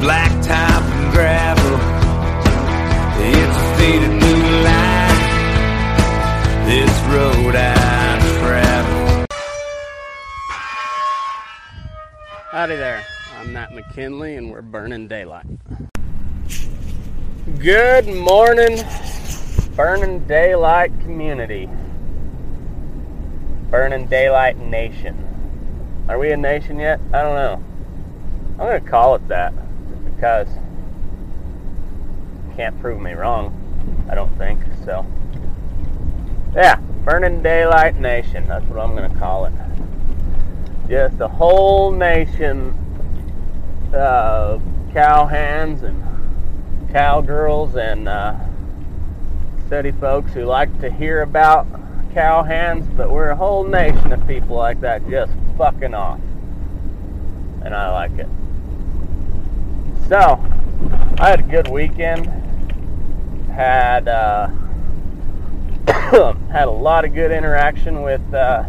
Blacktop and gravel. It's a faded. This road I travel. Howdy there. I'm Matt McKinley, and we're burning daylight. Good morning, Burning Daylight community. Burning Daylight Nation. Are we a nation yet? I don't know. I'm to call it that because can't prove me wrong. I don't think so. Yeah, Burning Daylight Nation. That's what I'm going to call it. Just a whole nation of cowhands and cowgirls and uh, steady folks who like to hear about cowhands, but we're a whole nation of people like that just fucking off. And I like it. So, I had a good weekend. Had uh, had a lot of good interaction with uh,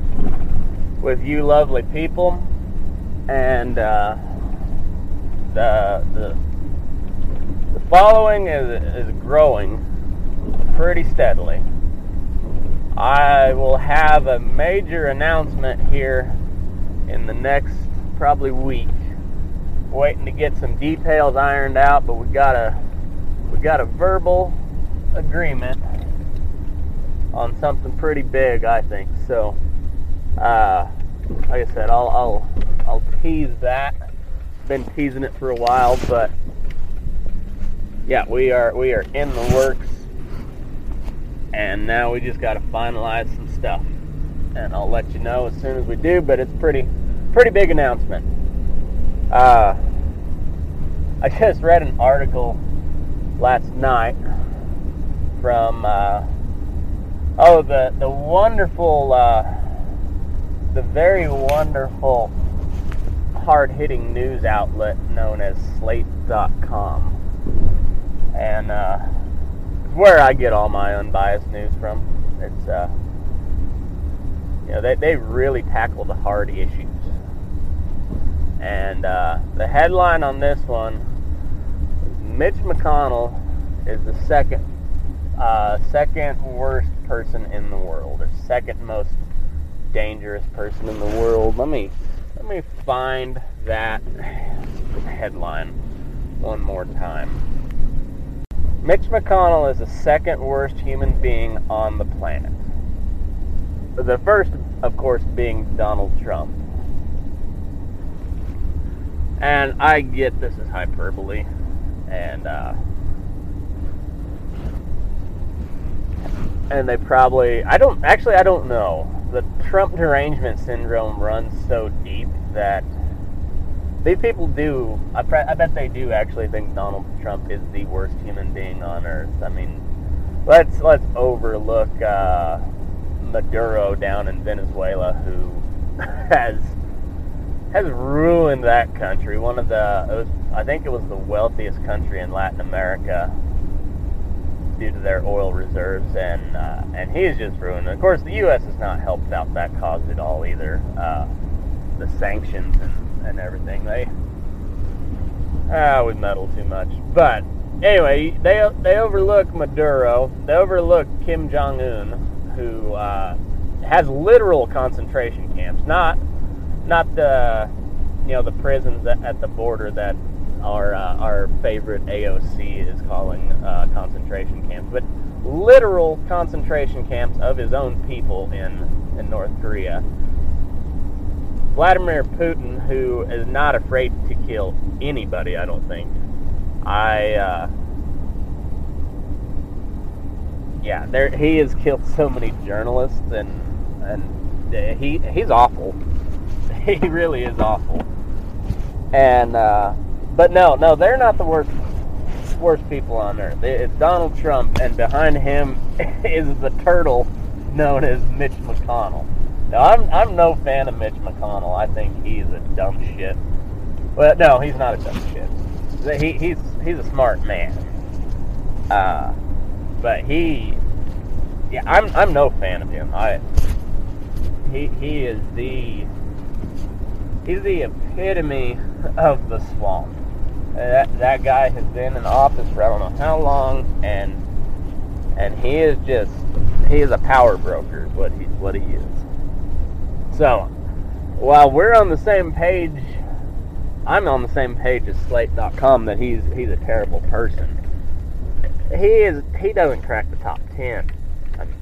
with you lovely people, and uh, the, the the following is is growing pretty steadily. I will have a major announcement here in the next probably week. Waiting to get some details ironed out, but we got a we got a verbal agreement on something pretty big, I think. So, uh, like I said, I'll I'll I'll tease that. Been teasing it for a while, but yeah, we are we are in the works, and now we just got to finalize some stuff. and I'll let you know as soon as we do. But it's pretty, pretty big announcement. Uh, I just read an article last night from uh, oh the the wonderful, uh, the very wonderful hard hitting news outlet known as Slate.com. And uh, it's where I get all my unbiased news from. It's, uh, you know, they, they really tackle the hard issues. And uh, the headline on this one Mitch McConnell is the second uh, second worst person in the world, or second most dangerous person in the world. Let me let me find that headline one more time. Mitch McConnell is the second worst human being on the planet. The first, of course, being Donald Trump. And I get this is hyperbole, and uh, and they probably I don't actually I don't know the Trump derangement syndrome runs so deep that these people do. I, pre- I bet they do actually think Donald Trump is the worst human being on earth. I mean, let's let's overlook uh, Maduro down in Venezuela, who has has ruined that country. One of the, was, I think it was the wealthiest country in Latin America due to their oil reserves, and uh, and he's just ruined. Of course, the U.S. has not helped out that cause at all either. Uh, the sanctions and, and everything. They ah, we meddle too much. But anyway, they they overlook Maduro. They overlook Kim Jong Un, who uh, has literal concentration camps, not not the you know the prisons at, the border that our uh, our favorite AOC is calling uh, concentration camps, but literal concentration camps of his own people in in North Korea. Vladimir Putin, who is not afraid to kill anybody, I don't think. I uh, yeah, there he has killed so many journalists and and he he's awful. He really is awful. And uh, but no, no, they're not the worst worst people on earth. It's Donald Trump, and behind him is the turtle known as Mitch McConnell. Now, I'm I'm no fan of Mitch McConnell. I think he's a dumb shit. Well, no, he's not a dumb shit. He, he's he's a smart man. Uh, but he, yeah, I'm I'm no fan of him. I he he is the he's the epitome of the swamp uh, that that guy has been in office for I don't know how long, and and he is just he is a power broker. What he what he is. So while we're on the same page, I'm on the same page as Slate.com that he's he's a terrible person. He is he doesn't crack the top ten. I mean,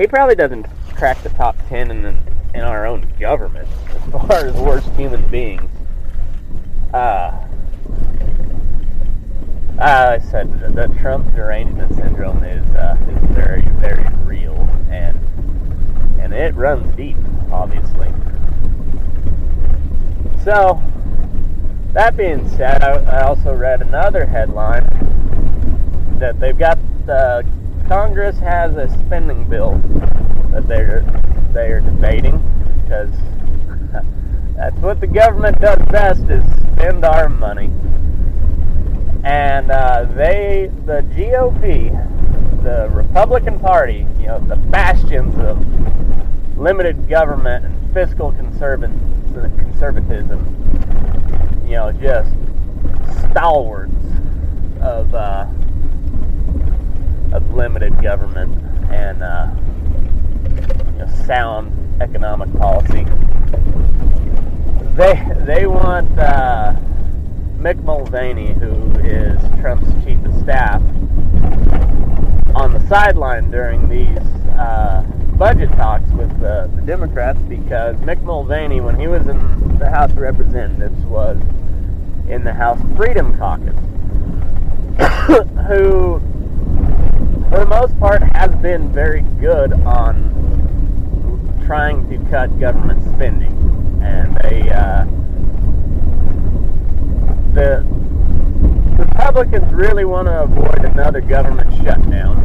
he probably doesn't crack the top ten in the, in our own government as far as worst human beings. Uh, uh, I said the, Trump derangement syndrome is uh, is very very real and and it runs deep, obviously. So that being said, I, I also read another headline that they've got the Congress has a spending bill that they're they are debating because that's what the government does best is spend our money. And uh, they, the GOP, the Republican Party, you know, the bastions of limited government and fiscal conservatism, you know, just stalwarts of uh, of limited government and uh, you know, sound economic policy. They they want uh, Mick Mulvaney, who is Trump's chief of staff, on the sideline during these uh, budget talks with the, the, Democrats because Mick Mulvaney, when he was in the House of Representatives, was in the House Freedom Caucus, who, for the most part, has been very good on trying to cut government spending, and they uh, the Republicans really want to avoid another government shutdown,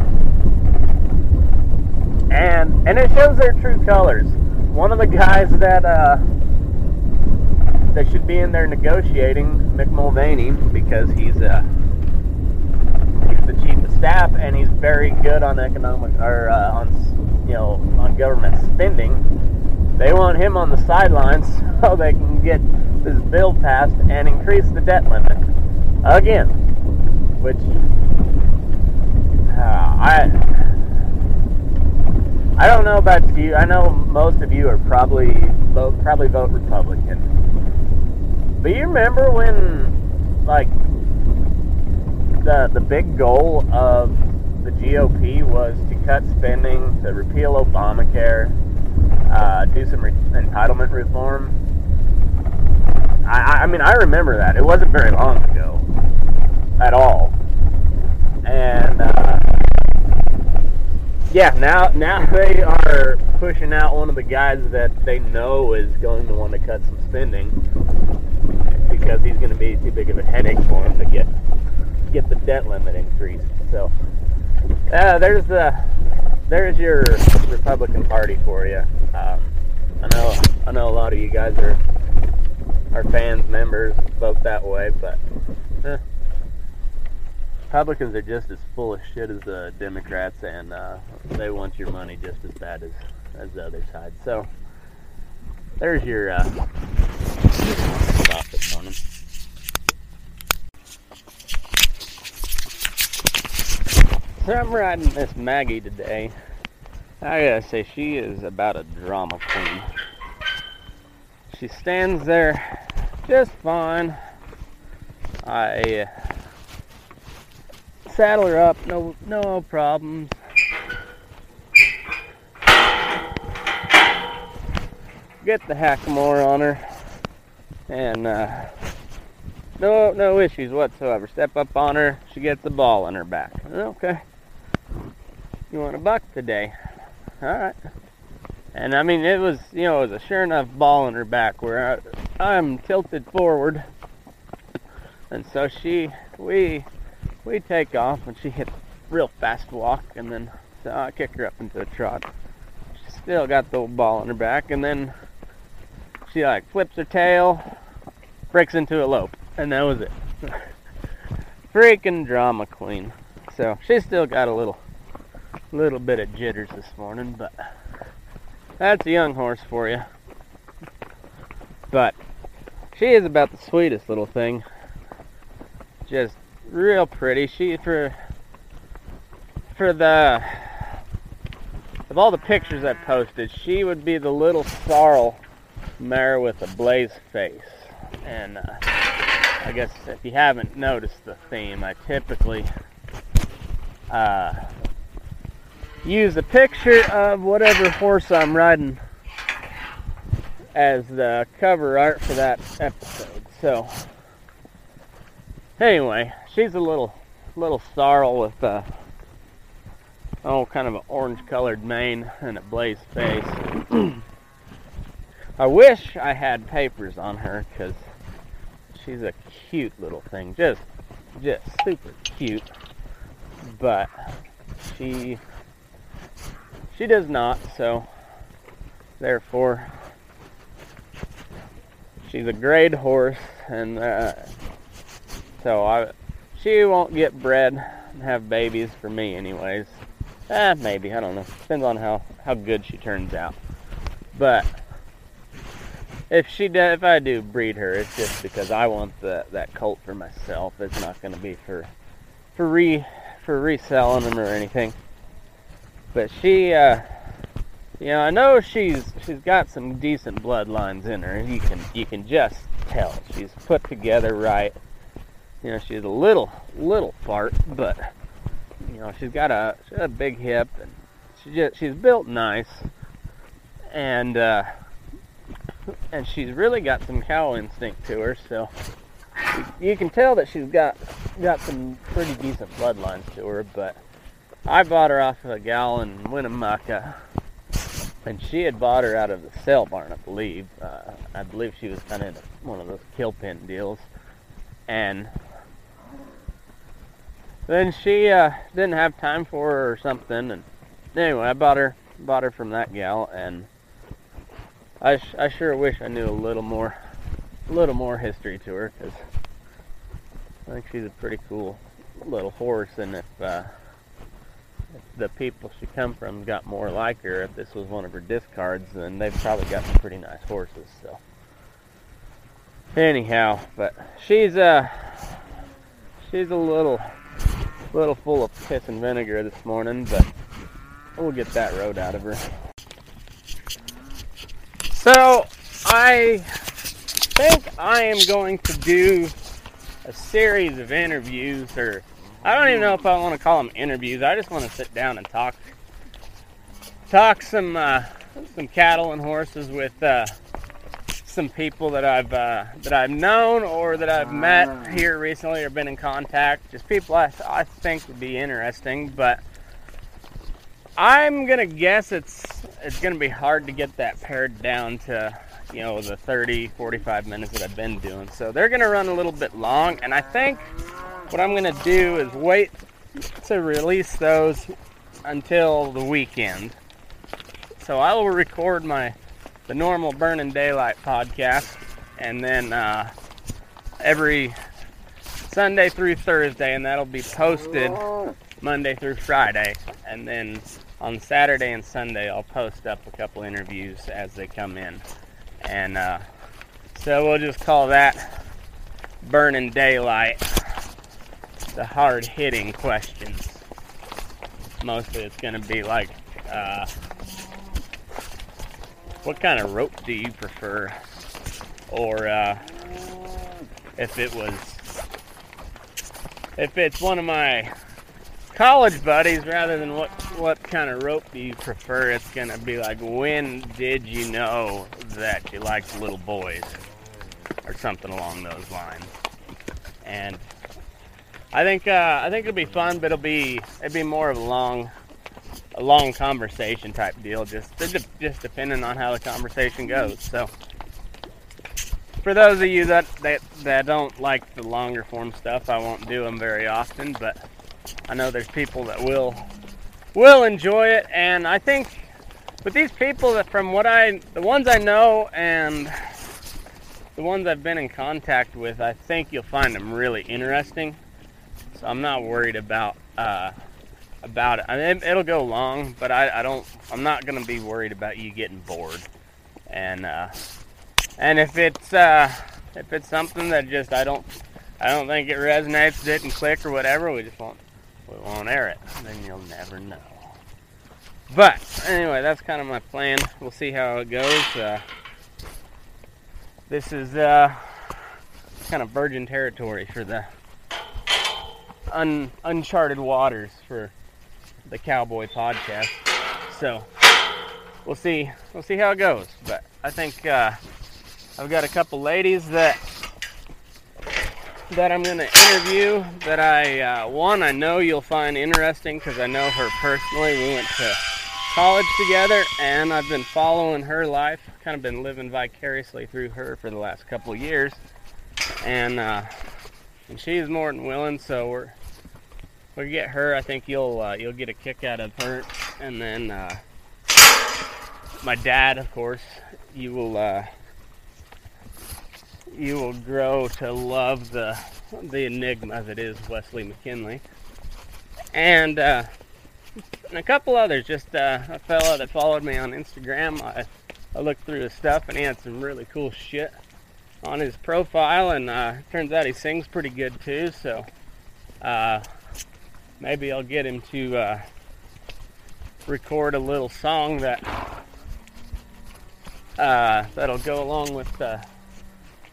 and and it shows their true colors. One of the guys that uh, that should be in there negotiating, Mick Mulvaney, because he's uh, he's the chief staff and he's very good on economic or uh, on you know on government spending. They want him on the sidelines so they can get this bill passed and increase the debt limit again, which uh, I I don't know about you. I know most of you are probably vote probably vote Republican. But you remember when like the the big goal of the GOP was to cut spending, to repeal Obamacare, uh, do some re- entitlement reform. I, I mean, I remember that. It wasn't very long ago, at all. And uh, yeah, now now they are pushing out one of the guys that they know is going to want to cut some spending because he's going to be too big of a headache for him to get get the debt limit increased. So uh, there's the there's your Republican Party for you. Um, I know I know a lot of you guys are are fans, members, vote that way, but eh, Republicans are just as full of shit as the Democrats, and uh, they want your money just as bad as as the other side. So there's your uh, stop this morning. So I'm riding Miss Maggie today. I gotta say, she is about a drama queen. She stands there just fine. I uh, saddle her up, no no problems. Get the hackamore on her, and uh, no no issues whatsoever. Step up on her, she gets the ball on her back. Okay. You want a buck today? All right. And I mean, it was, you know, it was a sure enough ball in her back where I, I'm tilted forward. And so she, we, we take off and she hits real fast walk and then so I kick her up into a trot. She still got the old ball in her back and then she like flips her tail, breaks into a lope, and that was it. Freaking drama queen. So she's still got a little little bit of jitters this morning, but that's a young horse for you. But she is about the sweetest little thing. Just real pretty. She for for the of all the pictures I posted, she would be the little sorrel mare with a blaze face. And uh, I guess if you haven't noticed the theme, I typically uh, use a picture of whatever horse I'm riding as the cover art for that episode. So anyway, she's a little little sorrel with uh, a oh kind of an orange colored mane and a blazed face. I wish I had papers on her because she's a cute little thing, just just super cute. But she she does not, so therefore she's a grade horse, and uh, so I she won't get bred and have babies for me, anyways. Eh, maybe I don't know. Depends on how how good she turns out. But if she does, if I do breed her, it's just because I want the, that colt for myself. It's not going to be for for re for reselling them or anything. But she, uh, you know, I know she's she's got some decent bloodlines in her. You can you can just tell she's put together right. You know, she's a little little fart, but you know she's got a she's got a big hip and she just she's built nice, and uh, and she's really got some cow instinct to her. So you can tell that she's got got some pretty decent bloodlines to her, but I bought her off of a gal in Winnemucca and she had bought her out of the sale barn, I believe. Uh, I believe she was kind of in one of those kill pin deals, and then she uh, didn't have time for her or something. And anyway, I bought her bought her from that gal, and I I sure wish I knew a little more a little more history to her because I think she's a pretty cool little horse, and if, uh, the people she come from got more like her, if this was one of her discards, then they've probably got some pretty nice horses. So anyhow, but she's uh she's a little little full of piss and vinegar this morning, but we'll get that road out of her. So I think I am going to do a series of interviews, or I don't even know if I want to call them interviews. I just want to sit down and talk, talk some uh, some cattle and horses with uh, some people that I've uh, that I've known or that I've met here recently or been in contact. Just people I, I think would be interesting, but I'm gonna guess it's it's gonna be hard to get that pared down to you know the 30 45 minutes that I've been doing. So they're gonna run a little bit long, and I think what I'm gonna do is wait to release those until the weekend. So I will record my the normal Burning Daylight podcast, and then uh, every Sunday through Thursday, and that'll be posted Monday through Friday, and then on Saturday and Sunday I'll post up a couple interviews as they come in, and uh, so we'll just call that Burning Daylight, the hard hitting questions. Mostly it's going to be like. Uh, what kind of rope do you prefer? Or uh, if it was, if it's one of my college buddies, rather than what what kind of rope do you prefer, it's gonna be like, when did you know that you liked little boys, or something along those lines. And I think uh, I think it'll be fun, but it'll be it'll be more of a long a long conversation type deal, just just depending on how the conversation goes. So, for those of you that that, that don't like the longer form stuff, I won't do them very often, but I know there's people that will will enjoy it, and I think with these people that from what I the ones I know and the ones I've been in contact with, I think you'll find them really interesting. So I'm not worried about. Uh, about it. I mean, it'll go long, but I, I don't. I'm not gonna be worried about you getting bored. And uh, and if it's uh, if it's something that just I don't I don't think it resonates, didn't click or whatever, we just won't we won't air it. Then you'll never know. But anyway, that's kind of my plan. We'll see how it goes. Uh, this is uh, kind of virgin territory for the un, uncharted waters for the Cowboy Podcast. So we'll see. We'll see how it goes. But I think uh, I've got a couple ladies that that I'm going to interview. That I uh, one I know you'll find interesting because I know her personally. We went to college together, and I've been following her life. Kind of been living vicariously through her for the last couple years, and uh, and she's more than willing. So we're we get her. I think you'll uh, you'll get a kick out of her, and then uh, my dad, of course, you will uh, you will grow to love the the enigma that is Wesley McKinley, and uh, and a couple others. Just uh, a fella that followed me on Instagram. I I looked through his stuff, and he had some really cool shit on his profile, and uh, turns out he sings pretty good too. So. Uh, maybe I'll get him to uh, record a little song that uh, that'll go along with the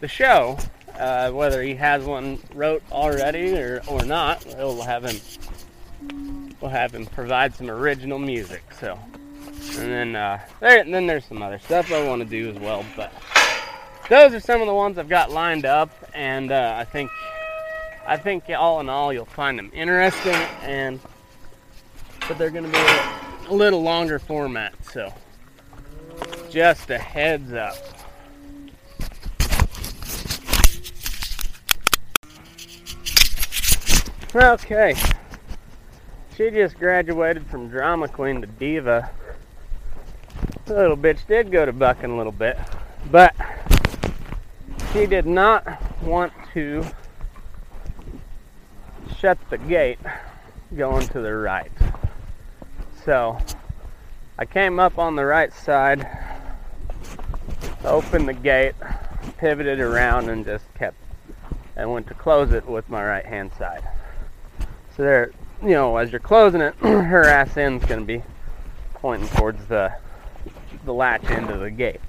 the show. Uh, whether he has one wrote already or, or not, we'll have him we'll have him provide some original music. So, and then uh, there, then there's some other stuff I want to do as well. But those are some of the ones I've got lined up, and uh, I think I think all in all you'll find them interesting and but they're going to be a little longer format so Just a heads up. Okay. She just graduated from drama queen to diva. The little bitch did go to bucking a little bit, but she did not want to shut the gate going to the right. So I came up on the right side, opened the gate, pivoted around, and just kept and went to close it with my right hand side. So there, you know, as you're closing it, her ass end's gonna be pointing towards the the latch end of the gate.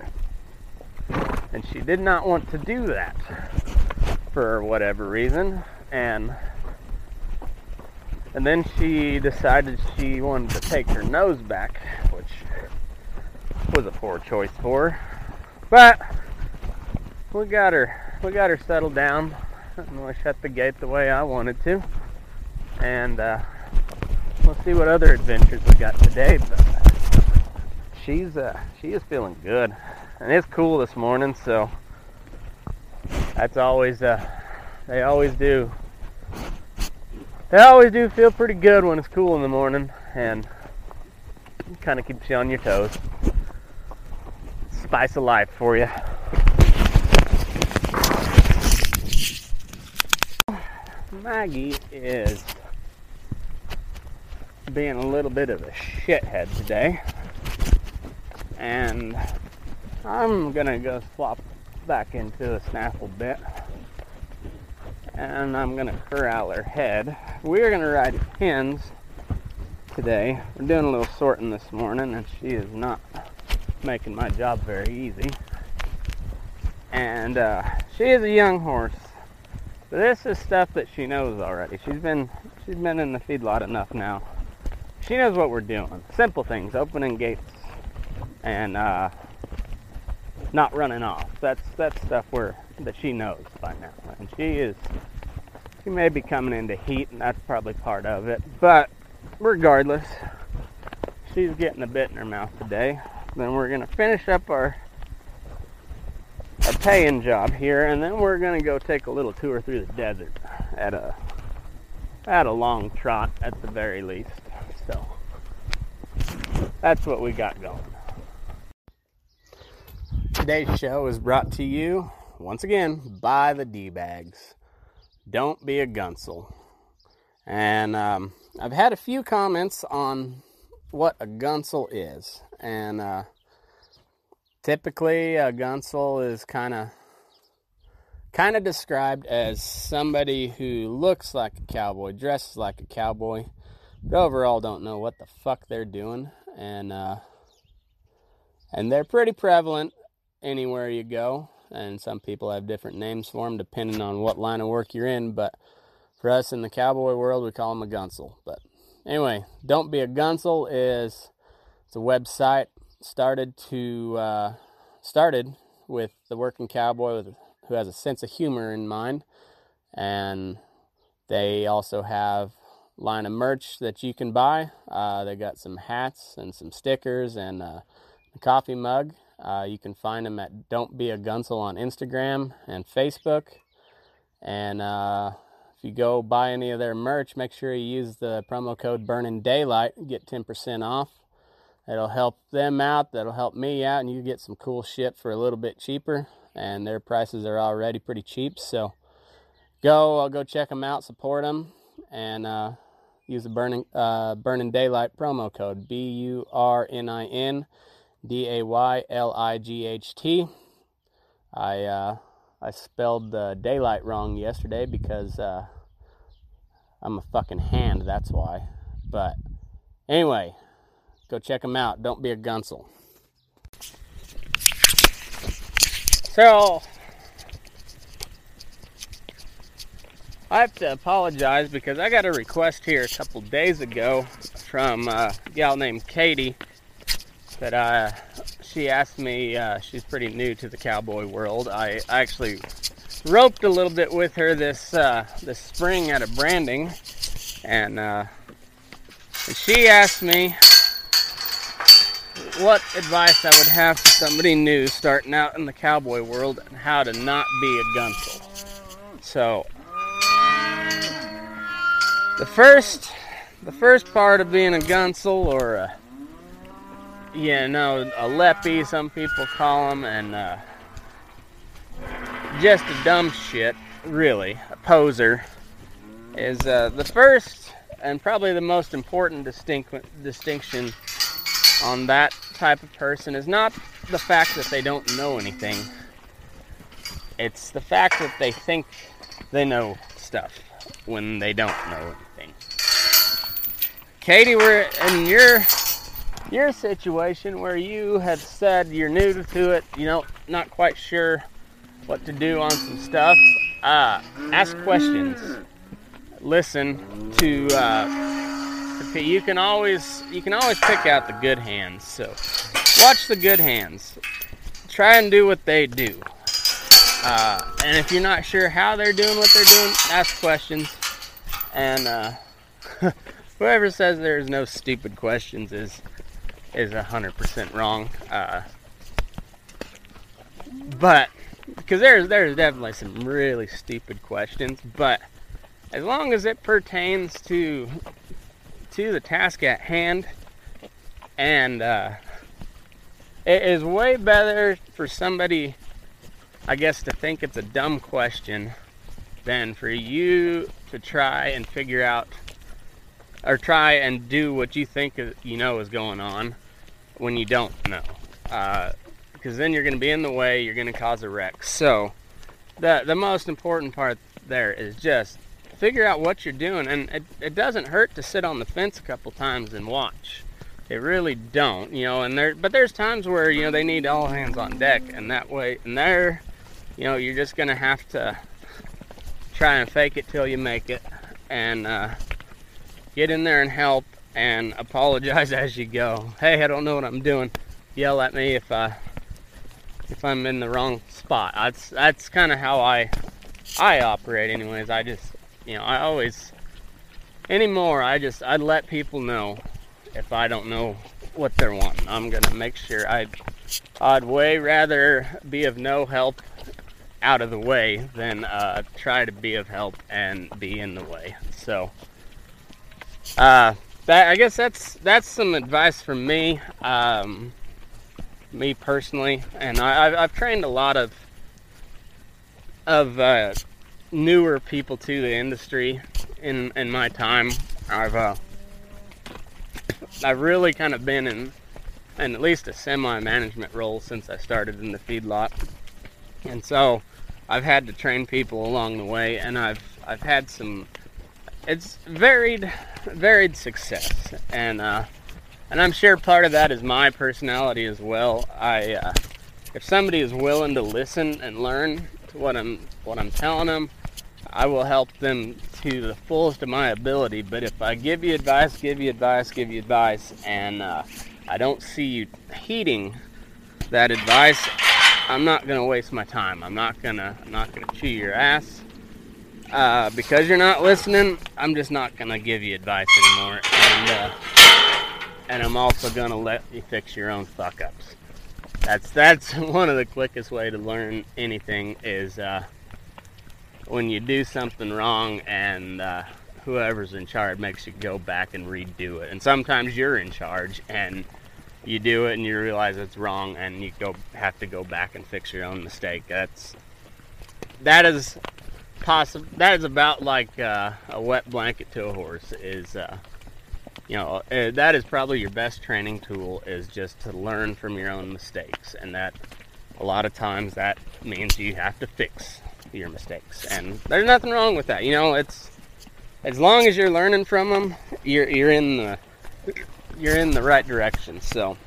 And she did not want to do that for whatever reason. And and then she decided she wanted to take her nose back, which was a poor choice for her. But we got her we got her settled down and we shut the gate the way I wanted to and uh, we'll see what other adventures we got today. But she's uh, she is feeling good, and it's cool this morning. So that's always uh, they always do. They always do feel pretty good when it's cool in the morning, and kind of keeps you on your toes. Spice of life for you. Maggie is being a little bit of a shithead today. And I'm gonna go swap back into a snaffle bit. And I'm gonna corral her head. We're gonna ride hens today. We're doing a little sorting this morning and she is not making my job very easy. And uh, she is a young horse. But this is stuff that she knows already. She's been she's been in the feedlot enough now she knows what we're doing. Simple things, opening gates and uh, not running off. That's that's stuff where that she knows by now. And she is she may be coming into heat and that's probably part of it. But regardless, she's getting a bit in her mouth today. Then we're gonna finish up our our paying job here and then we're gonna go take a little tour through the desert at a at a long trot at the very least. So that's what we got going. Today's show is brought to you once again by the D bags. Don't be a gunsel. And um, I've had a few comments on what a gunsel is. And uh, typically, a gunsel is kind of kind of described as somebody who looks like a cowboy, dresses like a cowboy, but overall don't know what the fuck they're doing. And uh, and they're pretty prevalent anywhere you go. And some people have different names for them depending on what line of work you're in. But for us in the cowboy world, we call them a gunsel. But anyway, don't be a gunsel is it's a website started to uh, started with the working cowboy with who has a sense of humor in mind. And they also have line of merch that you can buy. Uh, they got some hats and some stickers and uh, a coffee mug. Uh, you can find them at Don't Be a Gunsel on Instagram and Facebook. And uh, if you go buy any of their merch, make sure you use the promo code Burning Daylight. Get 10% off. It'll help them out. That'll help me out, and you get some cool shit for a little bit cheaper and their prices are already pretty cheap. So go, I'll go check them out, support them, and uh, use the burning uh, burning daylight promo code B U R N I N D A Y L I G H T. I uh, I spelled the daylight wrong yesterday because uh, I'm a fucking hand. That's why. But anyway, go check them out. Don't be a gunsel. So I have to apologize because I got a request here a couple days ago from a gal named Katie that I uh, she asked me uh, she's pretty new to the cowboy world. I, I actually roped a little bit with her this uh, this spring at a branding and, uh, and she asked me what advice I would have for somebody new starting out in the cowboy world and how to not be a gunsel. So, the first, the first part of being a gunsel or a, you know, a leppy, some people call them, and uh, just a dumb shit, really, a poser, is uh, the first and probably the most important distinct, distinction on that type of person is not the fact that they don't know anything. It's the fact that they think they know stuff when they don't know anything. Katie, we're in your your situation where you had said you're new to it, you know, not quite sure what to do on some stuff. Uh, ask questions. Listen to uh, you can always you can always pick out the good hands. So watch the good hands. Try and do what they do. Uh, and if you're not sure how they're doing what they're doing, ask questions. And uh, whoever says there's no stupid questions is is hundred percent wrong. Uh, but because there's there's definitely some really stupid questions, but as long as it pertains to to the task at hand, and uh, it is way better for somebody, I guess, to think it's a dumb question than for you to try and figure out or try and do what you think you know is going on when you don't know. Uh, because then you're going to be in the way, you're going to cause a wreck. So, the the most important part there is just figure out what you're doing and it, it doesn't hurt to sit on the fence a couple times and watch it really don't you know and there but there's times where you know they need all hands on deck and that way and there you know you're just gonna have to try and fake it till you make it and uh, get in there and help and apologize as you go hey i don't know what i'm doing yell at me if i if i'm in the wrong spot that's that's kind of how i i operate anyways i just you know, I always anymore I just I'd let people know if I don't know what they're wanting. I'm gonna make sure I'd I'd way rather be of no help out of the way than uh, try to be of help and be in the way. So uh, that I guess that's that's some advice from me, um, me personally, and I, have I've trained a lot of of uh, newer people to the industry in in my time. I've uh, I've really kind of been in in at least a semi-management role since I started in the feedlot, and so I've had to train people along the way, and I've I've had some. It's varied, varied success, and uh, and I'm sure part of that is my personality as well. I uh, if somebody is willing to listen and learn to what I'm what I'm telling them, I will help them to the fullest of my ability. But if I give you advice, give you advice, give you advice, and uh, I don't see you heeding that advice, I'm not gonna waste my time. I'm not gonna I'm not gonna chew your ass. Uh, because you're not listening, I'm just not gonna give you advice anymore. And uh, and I'm also gonna let you fix your own fuck ups. That's that's one of the quickest way to learn anything is uh, when you do something wrong and uh, whoever's in charge makes you go back and redo it. And sometimes you're in charge and you do it and you realize it's wrong and you go have to go back and fix your own mistake. That's that is possible. That is about like uh, a wet blanket to a horse. Is uh, you know uh, that is probably your best training tool is just to learn from your own mistakes and that a lot of times that means you have to fix your mistakes, and there's nothing wrong with that. You know, it's as long as you're learning from them, you're you're in the you're in the right direction. So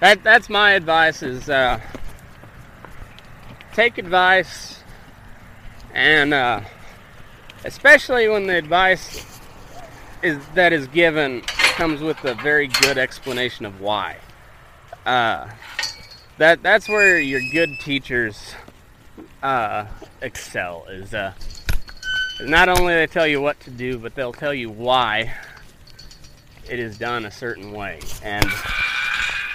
that that's my advice: is uh, take advice, and uh, especially when the advice is that is given comes with a very good explanation of why. Uh, that that's where your good teachers uh, excel is uh, not only they tell you what to do, but they'll tell you why it is done a certain way. And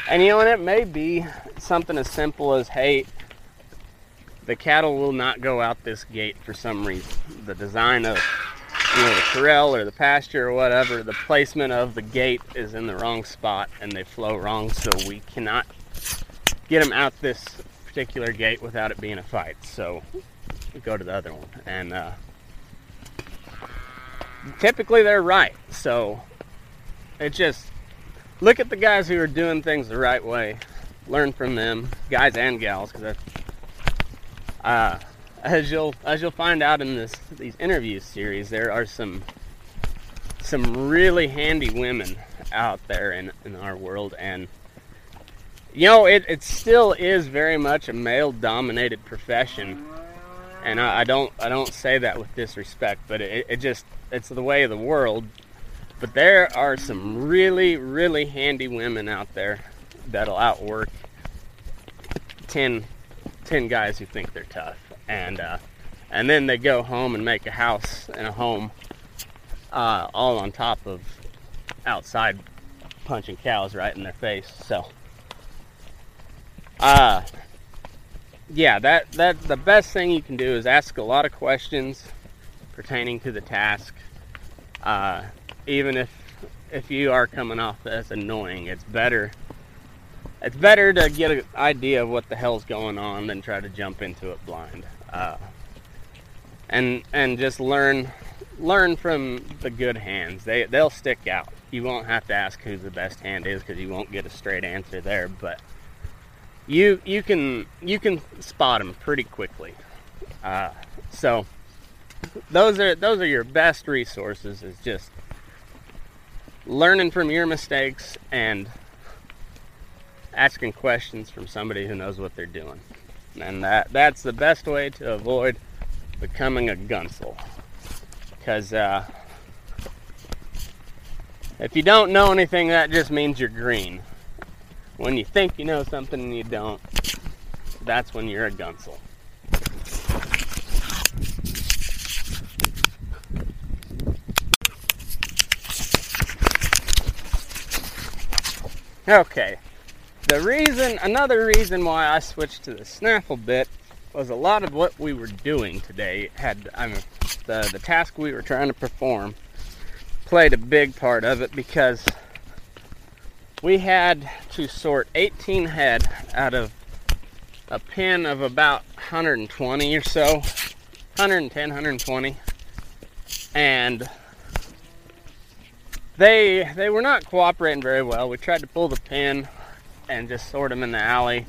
and you know, and it may be something as simple as, hey, the cattle will not go out this gate for some reason. The design of you know the corral or the pasture or whatever, the placement of the gate is in the wrong spot and they flow wrong, so we cannot get them out this particular gate without it being a fight. So we go to the other one, and uh, typically they're right. So it just look at the guys who are doing things the right way, learn from them, guys and gals, because uh, as you'll as you'll find out in this these interview series, there are some some really handy women out there in, in our world. And you know it, it still is very much a male dominated profession. And I, I don't I don't say that with disrespect but it, it just it's the way of the world. But there are some really really handy women out there that'll outwork 10 10 guys who think they're tough and uh, and then they go home and make a house and a home uh, all on top of outside punching cows right in their face. So, uh, yeah, that that the best thing you can do is ask a lot of questions pertaining to the task. Uh, even if if you are coming off as annoying, it's better it's better to get an idea of what the hell's going on than try to jump into it blind. Uh, and and just learn learn from the good hands. They they'll stick out. You won't have to ask who the best hand is because you won't get a straight answer there. But you you can you can spot them pretty quickly. Uh, so those are those are your best resources. Is just learning from your mistakes and asking questions from somebody who knows what they're doing. And that that's the best way to avoid becoming a gunsel. Because uh, if you don't know anything, that just means you're green. When you think you know something and you don't, that's when you're a gunsel. Okay, the reason, another reason why I switched to the snaffle bit was a lot of what we were doing today had, I mean, the, the task we were trying to perform played a big part of it because we had to sort 18 head out of a pen of about 120 or so 110 120 and they they were not cooperating very well. We tried to pull the pin and just sort them in the alley.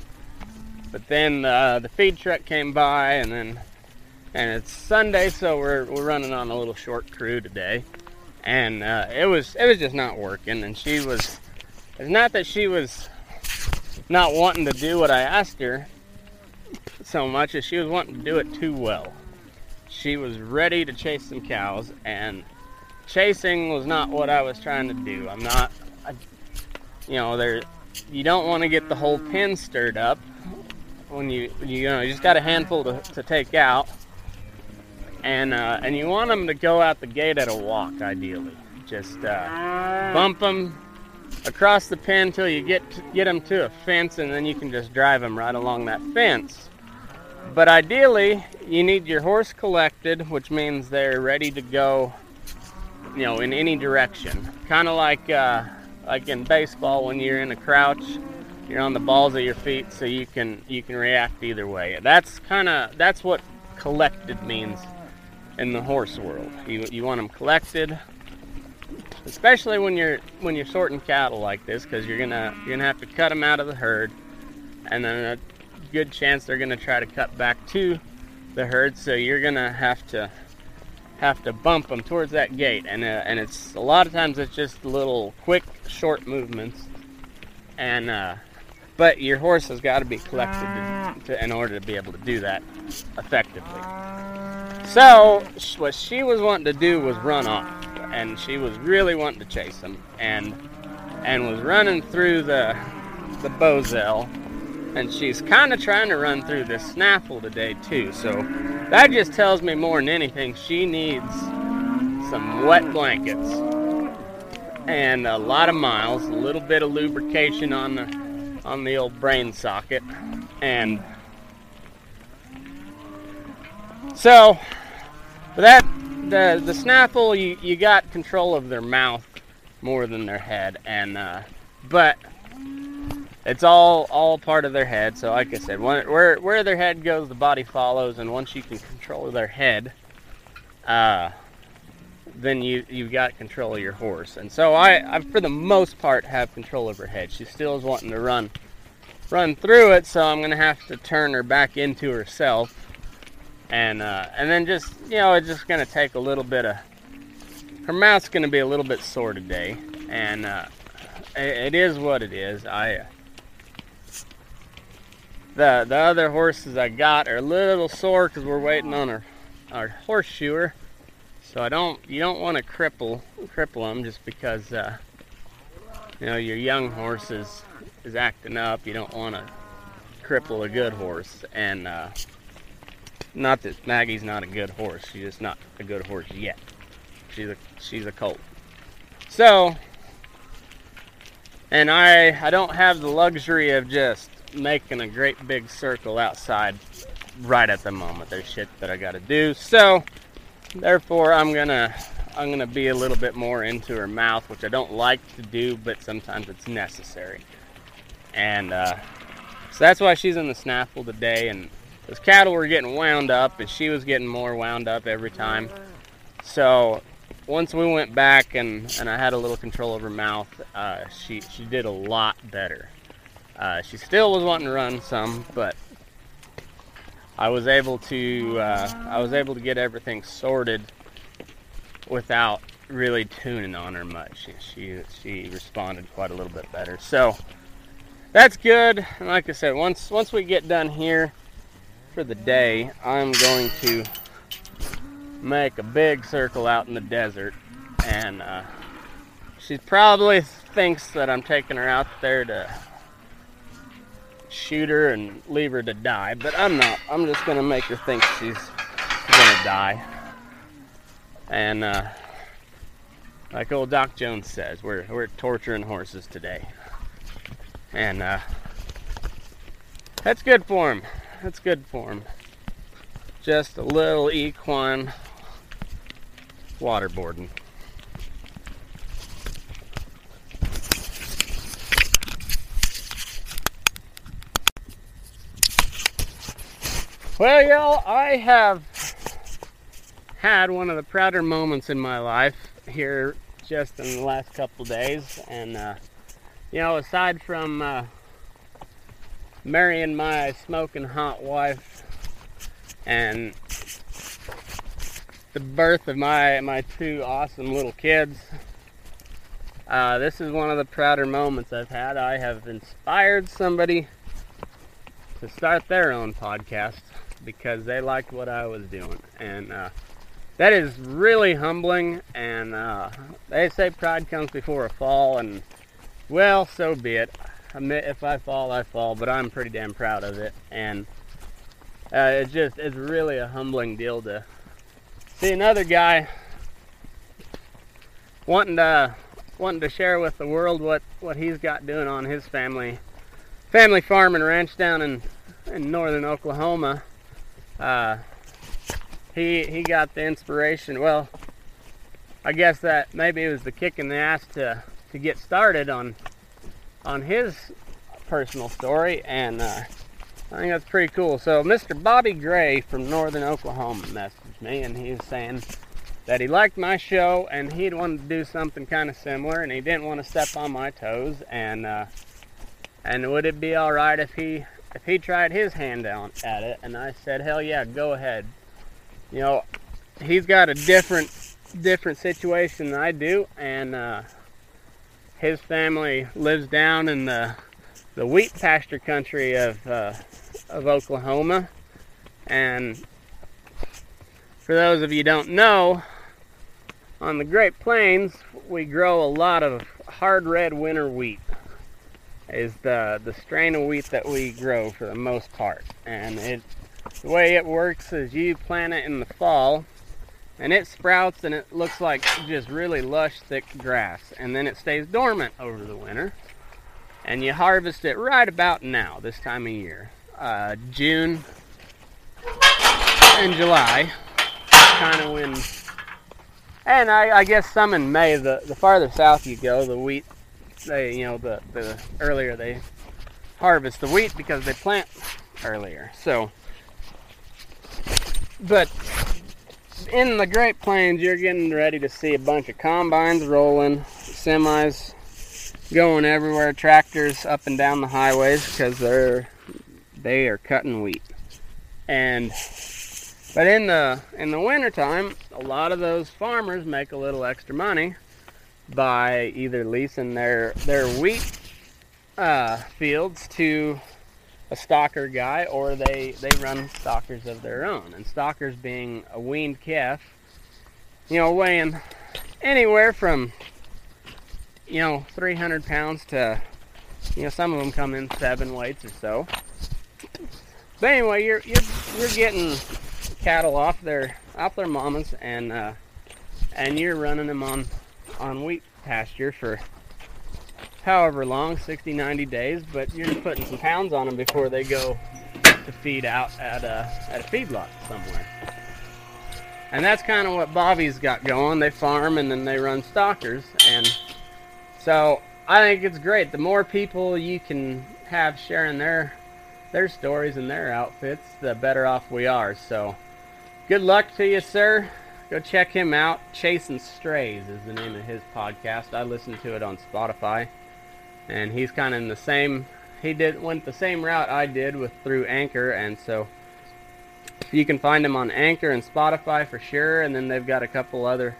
But then uh, the feed truck came by, and then and it's Sunday, so we're we're running on a little short crew today, and uh, it was it was just not working. And she was it's not that she was not wanting to do what I asked her so much as she was wanting to do it too well. She was ready to chase some cows, and chasing was not what I was trying to do. I'm not, I, you know, there you don't want to get the whole pin stirred up when you you know you just got a handful to, to take out. And uh, and you want them to go out the gate at a walk ideally. Just uh, bump them across the pen till you get get them to a fence and then you can just drive them right along that fence. But ideally you need your horse collected which means they're ready to go you know in any direction. Kind of like uh, like in baseball when you're in a crouch you're on the balls of your feet so you can you can react either way. That's kind of that's what collected means in the horse world. You, you want them collected especially when you're when you're sorting cattle like this because you're gonna you're gonna have to cut them out of the herd and then a good chance they're gonna try to cut back to the herd so you're gonna have to have to bump them towards that gate, and uh, and it's a lot of times it's just little quick, short movements, and uh, but your horse has got to be collected to, to, in order to be able to do that effectively. So what she was wanting to do was run off, and she was really wanting to chase him, and and was running through the the bosal and she's kind of trying to run through this snaffle today too. So that just tells me more than anything she needs some wet blankets. and a lot of miles, a little bit of lubrication on the on the old brain socket, and so that the the snaffle you you got control of their mouth more than their head, and uh, but it's all all part of their head. So like I said, when, where where their head goes, the body follows, and once you can control their head, uh, then you you've got control of your horse. And so I, I for the most part have control of her head. She still is wanting to run run through it, so I'm gonna have to turn her back into herself. And uh, and then just you know it's just gonna take a little bit of her mouth's gonna be a little bit sore today, and uh, it, it is what it is. I the the other horses I got are a little sore because we're waiting on our our horseshoer. So I don't you don't want to cripple cripple them just because uh, you know your young horse is, is acting up. You don't want to cripple a good horse. And uh, not that Maggie's not a good horse. She's just not a good horse yet. She's a she's a colt. So and I I don't have the luxury of just making a great big circle outside right at the moment. There's shit that I got to do. So, therefore, I'm gonna I'm gonna be a little bit more into her mouth, which I don't like to do, but sometimes it's necessary. And uh, so that's why she's in the snaffle today. And those cattle were getting wound up, and she was getting more wound up every time. So once we went back and, and I had a little control of her mouth, uh, she she did a lot better. Uh, she still was wanting to run some, but I was able to uh, I was able to get everything sorted without really tuning on her much. She, she responded quite a little bit better. So that's good. And like I said, once once we get done here for the day, I'm going to make a big circle out in the desert, and uh, she probably thinks that I'm taking her out there to shoot her and leave her to die, but I'm not. I'm just gonna make her think she's gonna die. And uh, like old Doc Jones says, we're we're torturing horses today, and uh, that's good for him. That's good for him. Just a little equine waterboarding. Well, y'all, I have had one of the prouder moments in my life here just in the last couple days. And, uh, you know, aside from uh, marrying my smoking hot wife and the birth of my, my two awesome little kids, uh, this is one of the prouder moments I've had. I have inspired somebody to start their own podcast because they liked what I was doing. And uh, that is really humbling. And uh, they say pride comes before a fall, and well, so be it. Admit if I fall, I fall, but I'm pretty damn proud of it. And uh, it's just, it's really a humbling deal to see another guy wanting to wanting to share with the world what what he's got doing on his family family farm and ranch down in in northern Oklahoma uh, he he got the inspiration. Well, I guess that maybe it was the kick in the ass to to get started on on his personal story, and uh, I think that's pretty cool. So, Mr. Bobby Gray from Northern Oklahoma messaged me, and he was saying that he liked my show and he'd wanted to do something kind of similar, and he didn't want to step on my toes, and uh, and would it be all right if he if he tried his hand down at it, and I said, hell yeah, go ahead. You know, he's got a different different situation than I do, and uh, his family lives down in the the wheat pasture country of uh, of Oklahoma, and for those of you don't know, on the Great Plains we grow a lot of hard red winter wheat is the the strain of wheat that we grow for the most part. And it the way it works is you plant it in the fall and it sprouts and it looks like just really lush, thick grass, and then it stays dormant over the winter. And you harvest it right about now, this time of year, uh, June and July, kind of when. And I, I guess some in May. The the farther south you go, the wheat, they you know the the earlier they harvest the wheat because they plant earlier. So, but in the Great Plains, you're getting ready to see a bunch of combines rolling, semis going everywhere, tractors up and down the highways because they're they are cutting wheat. And but in the in the wintertime, a lot of those farmers make a little extra money by either leasing their their wheat uh, fields to a stocker guy, or they they run stockers of their own. And stockers being a weaned calf, you know, weighing anywhere from you know 300 pounds to you know some of them come in seven weights or so. But anyway, you're you're you're getting cattle off their off their mamas and uh, and you're running them on on wheat pasture for however long 60 90 days but you're putting some pounds on them before they go to feed out at a at a feedlot somewhere. And that's kind of what bobby's got going. They farm and then they run stockers and so i think it's great. The more people you can have sharing their their stories and their outfits the better off we are. So good luck to you sir go check him out. Chasing strays is the name of his podcast. I listen to it on spotify. And he's kind of in the same he did went the same route I did with through Anchor. And so you can find him on Anchor and Spotify for sure. And then they've got a couple other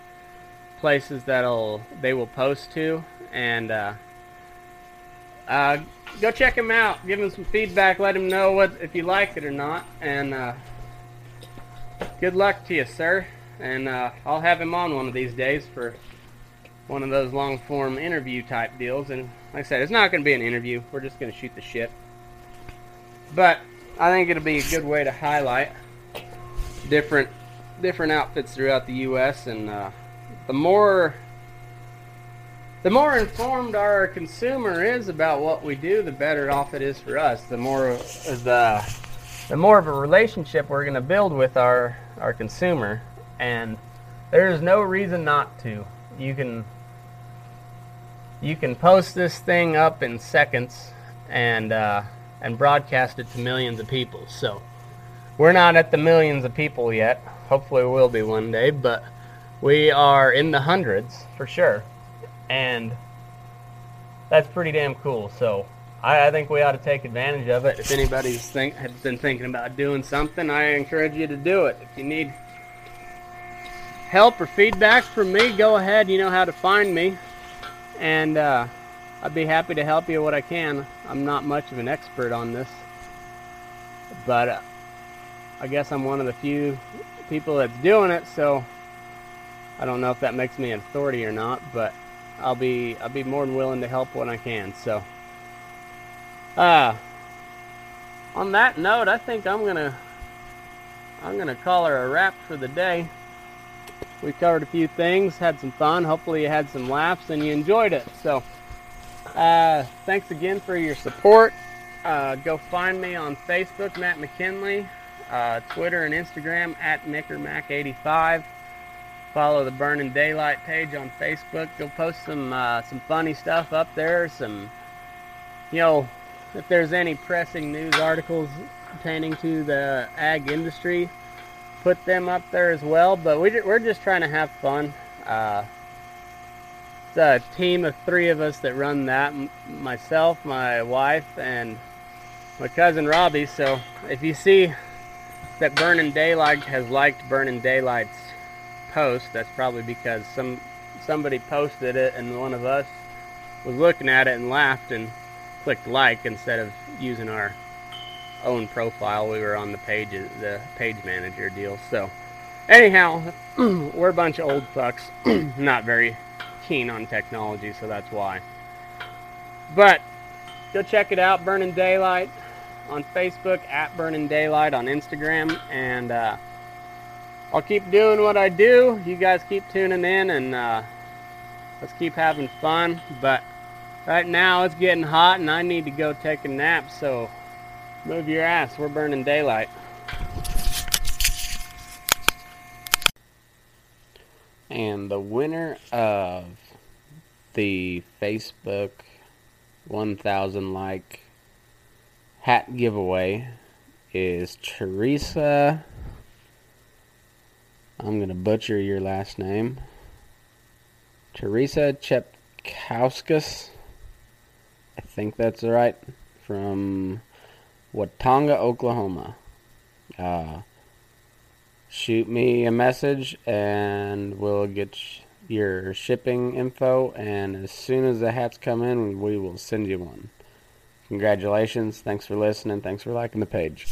places that'll they will post to. And uh, uh, go check him out. Give him some feedback. Let him know what if you like it or not. And uh, good luck to you sir and uh, I'll have him on one of these days for one of those long form interview type deals. And like I said, it's not going to be an interview. We're just going to shoot the shit. But I think it'll be a good way to highlight different different outfits throughout the U.S. And uh, the more the more informed our consumer is about what we do, the better off it is for us. The more the the more of a relationship we're going to build with our our consumer, and there's no reason not to. You can you can post this thing up in seconds and uh, and broadcast it to millions of people. So we're not at the millions of people yet. Hopefully, we will be one day, but we are in the hundreds for sure, and that's pretty damn cool. So I, think we ought to take advantage of it. If anybody's think been thinking about doing something, I encourage you to do it. If you need help or feedback from me, go ahead. You know how to find me and uh, I'd be happy to help you what I can. I'm not much of an expert on this, but uh, I guess I'm one of the few people that's doing it. So I don't know if that makes me an authority or not, but I'll be I'll be more than willing to help when I can. So, uh, on that note, I think I'm gonna I'm gonna call her a wrap for the day. We covered a few things, had some fun. Hopefully, you had some laughs and you enjoyed it. So, uh, thanks again for your support. Uh, go find me on Facebook, Matt McKinley, uh, Twitter and Instagram at MickerMac85. Follow the Burning Daylight page on Facebook. Go post some uh, some funny stuff up there. Some, you know, if there's any pressing news articles pertaining to the ag industry, put them up there as well. But we, we're just trying to have fun. Uh, it's a team of three of us that run that myself, my wife, and my cousin Robbie. So if you see that Burning Daylight has liked Burning Daylight's post, that's probably because some somebody posted it and one of us was looking at it and laughed and clicked like instead of using our own profile. We were on the page the page manager deal. So anyhow, we're a bunch of old fucks, not very keen on technology, so that's why. But go check it out, Burning Daylight on Facebook at Burning Daylight on Instagram, and uh, I'll keep doing what I do. You guys keep tuning in, and uh, let's keep having fun. But right now it's getting hot, and I need to go take a nap, so Move your ass, we're burning daylight. And the winner of the Facebook 1000 like hat giveaway is Teresa. I'm going to butcher your last name. Teresa Chepkowskis. I think that's right. From Watonga, Oklahoma. Uh, shoot me a message and we'll get your shipping info. And as soon as the hats come in, we will send you one. Congratulations. Thanks for listening. Thanks for liking the page.